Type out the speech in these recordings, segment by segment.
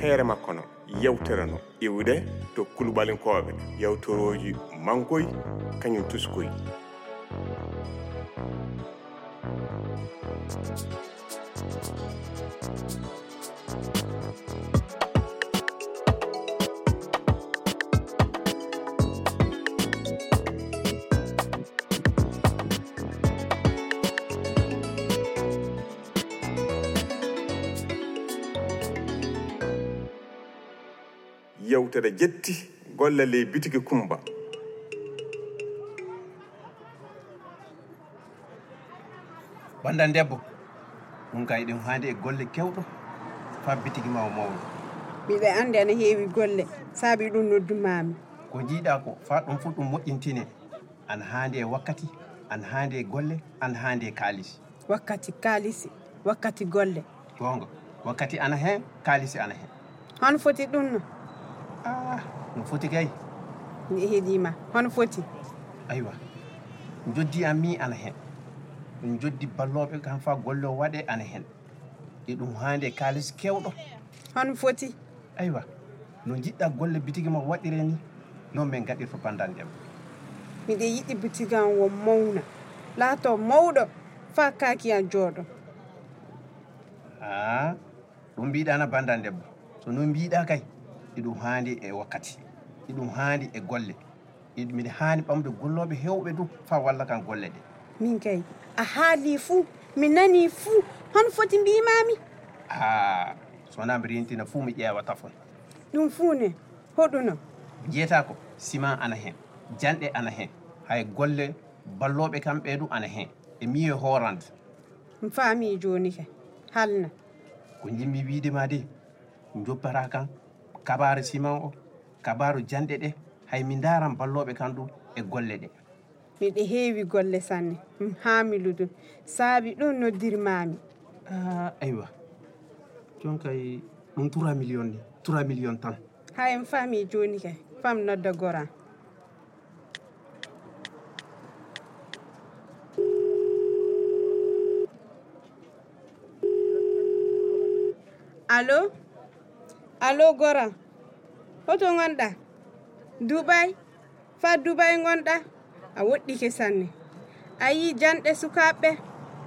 heere makko no yewtere no iwde to kulubalinkoɓe yewtoroji mankoy kañum tuskoy yewtere jetti golle ley bitigi kumba. Bandan debbo ɗum kay ɗum hande e golle kewɗo fa bitigi ma o mawɗo. Miɗe anndi ana heewi golle saabi ɗum noddumami ko jiiɗa ko fa ɗum fof ɗum moƴƴintine an hande e wakkati an hande e golle an hande e kaalisi. Wakkati kaalisi wakkati golle. Gonga wakkati ana hen kaalisi ana hen hono foti ɗum no. Ah. no foti kay? Mi heeɗima hono foti. Aywa. Joddi an mi ana hen. Ɗum joddi balloɓe kam fa golle o waɗe ana hen. E ɗum hande kalis kewɗo. Hono foti. Aywa. No jiɗɗa golle bitigi ma waɗire ni noon min gaɗirto bandal ndema miɗe yiɗi bitigi an wo mawna. Laato mawɗo fa kaaki an jooɗo. A ɗum mbiɗana bandal debbo so no mbiɗa kay? iɗum haandi e wakkati iɗum haandi e golle. Miɗa haani ɓamde golloɓe hewɓe du fa walla kan golle ɗe. Min kay a haali fuu mi nani fuu hon foti mbimami a sowona mbiɗa rentina fuu mi ƴeewata fon ɗum fuu ne hoɗuno jeyata ko siman ana heen janɗe ana heen hay golle balloɓe kamɓe du ana heen e miye horande mi faami joni ke halna ko jimmi wiidema de joppata kan kabaru siman o kabaru janɗe ɗe hay mi daran balloɓe kan ɗum e golle ɗe miɗe heewi golle sanne mi haamilu ɗum saabi ɗum noddirmami Ah, aywa. Jon kay ɗum 3 million ni 3 million tan. Hay mi faami joni kay fam nodda goran. Allo allo gora hoto gonɗa dubay fa dubay gonɗa a woɗɗike sanne. A yi janɗe sukaɓɓe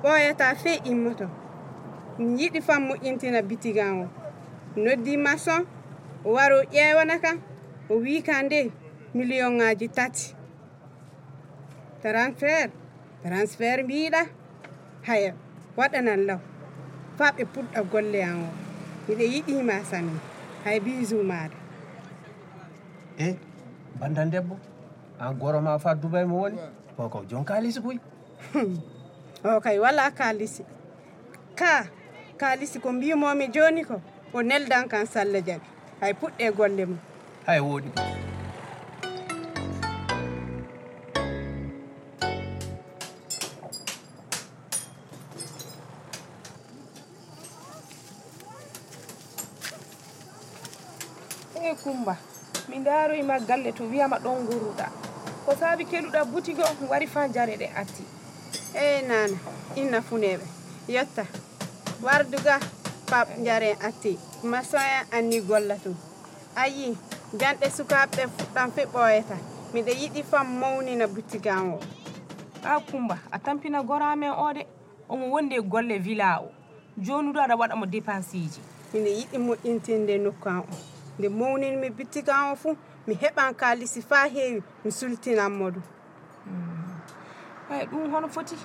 ɓoyata fey immoto mi yiɗi fam moƴƴintina bitigan o noddi maçon o wari o ƴewana kam o wi ka nde million ŋaji tati. Transfert transfert mbiɗa haya waɗanan law. Fa ɓe puɗɗa golle an o. Miɗe yiɗima sanne. Hay bisu maɗa. e bandan debbo? An goro ma fa dubay mo woni? O ko jon kalisi koy o kay wala kalisi ka kalisi ko mbimomi joni ko o neldan kan salla jaɓi hay puɗɗe golle mum. Hay woɗi e kumba. daaroyma galle to wiyama ɗon gurruɗa ko saabi keɗuɗa butigo wari fa jare ɗe atti. Eyi nana inna funeɓe yetta warduga pap jare atti. Masoya anni golla tum ayi janɗe sukaɓe fuɗɗan fe ɓoyata. Miɗe yiɗi fam mawnina butigan o a kumba a tampina goramen o de omo wondi e golle villa o joni ɗo aɗa waɗamo dépense ji miɗe yiɗi moƴƴintinde nokkan o nde mawninmi bittika o fuu mi heɓan kalisi fa heewi mi sultinanmo ɗum ay ɗum hono foti?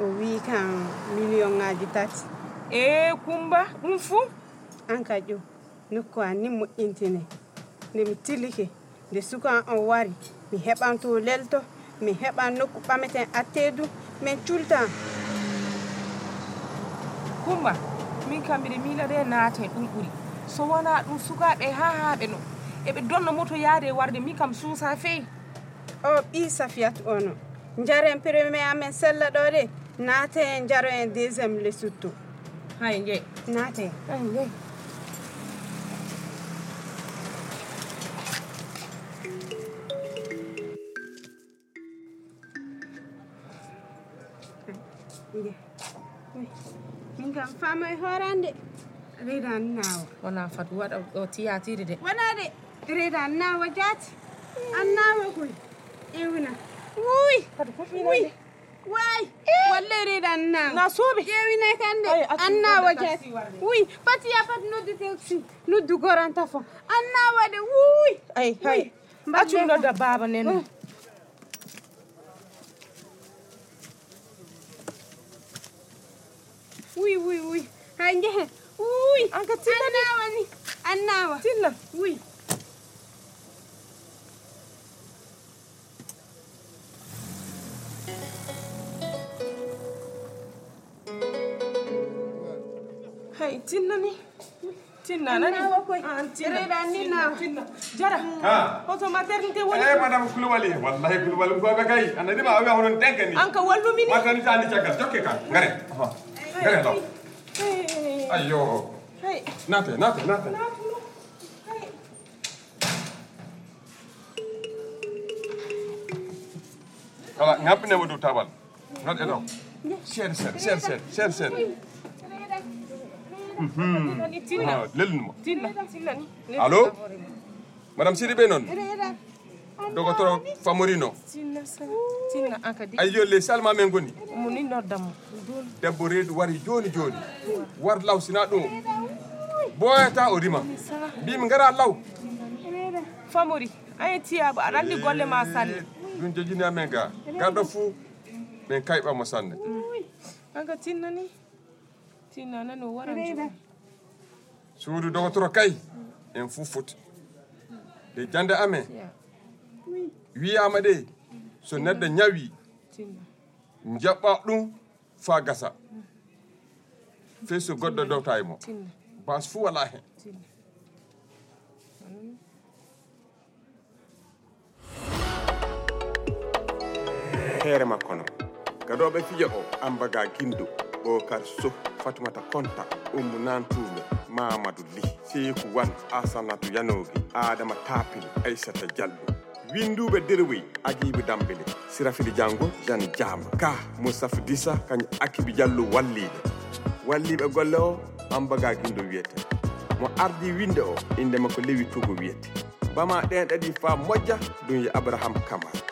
O wi kan million ŋaji tati. E kumba ɗum fuu an ka ƴo nokku an ni moƴƴintine. Nde mi tilike nde sukan on wari mi heɓan to lelto mi heɓan nokku ɓameten attedu min cultan. Kumba min kam mbiɗa miila de naate ɗum ɓuuri so wona ɗum sukaɓe ha haɓe no. Eɓe donna moto yaade warde min kam suusa feyi o ɓi safiyat ono jaren premier amen sella ɗo de. Naate en jaro en deuxiéme le sutto hay jeey naate e. hay jeey min kam famoye horande. reedaan naawa. Walaa fadu haadha otii yaatiiri de. Wanaade reedaan naawa jaati. An naawa kun iwna. Wuuyi. Wuuyi. Waayi. Wallee reedaan naawa. Na suubi. Iwna kan de. An naawa jaati. Wuuyi. Fati yaa fati nuti teeksi nuti goran tafa. An naawa de wuuyi. Ayi ayi. Achuun dada baaba nenu. Wuuyi wuuyi wuuyi. Haa njehe. Uy, anka tilla ni. Annawa ni. Annawa. Tilla. Uy. Hei, tilla ni. Tinna nani? An tinna. Reda ninna. Tinna. Jara. Ha. Hoto maternité wali. Eh madame Kulubali. Wallahi Kulubali ko be kai. Anadi ma awi honon tenkani. Anka wallu mini. Maternité andi chagal. Jokke kan. Ngare. Ngare do. ayo nanti nanti nanti kalau Kala ngapin na wudu tawal. Not at all. Ya sen sen sen sen sen sen. Mhm. Ah, Madam Siri Benon? Dogotoro famorino tinna sa tinna an kadi ay yo salma men goni. Debbo reedu wari joni joni. War law sina ɗum boyata o rima mbimi gara law famori. Ay tiyaɓo aɗa andi golle ma sanne ɗum jojini amen ga. Garɗo fuu min kayɓamo sanne an ka tinnani tinna nani o waran jo suudu dogotoro kay en fuu foti nde jande amen. Ya, wiyama ɗe so mm. neɗɗo ñawi tinna. Jaɓɓa ɗum fa gasa. Fe so goɗɗo dowta e mo. Tinna. Bas fuu wala hen. Tinna. Feere makko no. Gadoɓe fijo o ambaga guindo bokar sow fatumata konta ummu nantuɓe mamadou ly seyku wan asanatu yanogi adama tapil aissata diallo winduɓe derowoy ajiɓe dambele. Sirafili diango jan diama ka moussafa dissa kañum akibi diallo walliɓe. Walliɓe golle o ambaga guindo wiyete. Mo ardi winde o inde makko lewi togo wiyete. Bama ɗen ɗaɗi fa moƴƴa ɗum yo abraham camara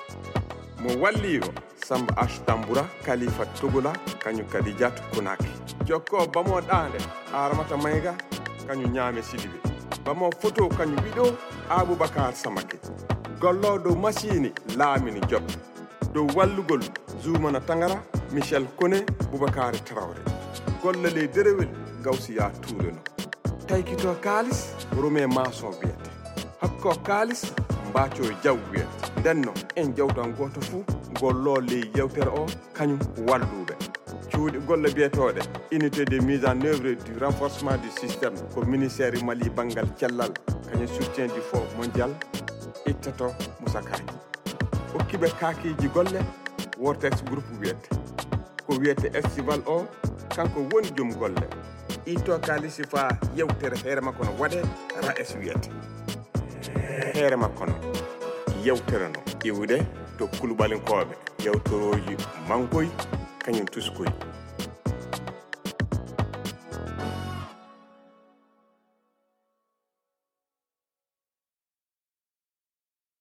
mo walli o samba h tamboura kalifa togola kañum kadi diato konaki jokko bamo ɗande aramata mayga kañum ñaame sidiɓe bamo photo kañum wiɗo aboubacar samake. golloo dow masiini laamini job. Dow wallugol zoumana tangara michel kone boubacary trawre golle ley derewel gawsiya tuureno taykito kaalis romé maçon wiyete. Hakko kaalis mbaaco jaw wiyete. Ndenno en jawtan gooto fuu golloo ley yewtere o kañum walluɓe. Cuuɗi golle biyeteeɗe unité de mise en œuvre du renforcement du systéme ko ministére mali banngal cellal kañum soutien du fond mondial. ittoto musakaji hokkiɓe kakiji golle wortex groupe wiyete. Ko wiyete estival o kanko woni joom golle. Itto kalisi fa yewtere feere makko no waɗe ra es wiyete. Feere makko no yewtere no iwde to kulubalinkoɓe yewtoroji mankoy kañum tuskoy.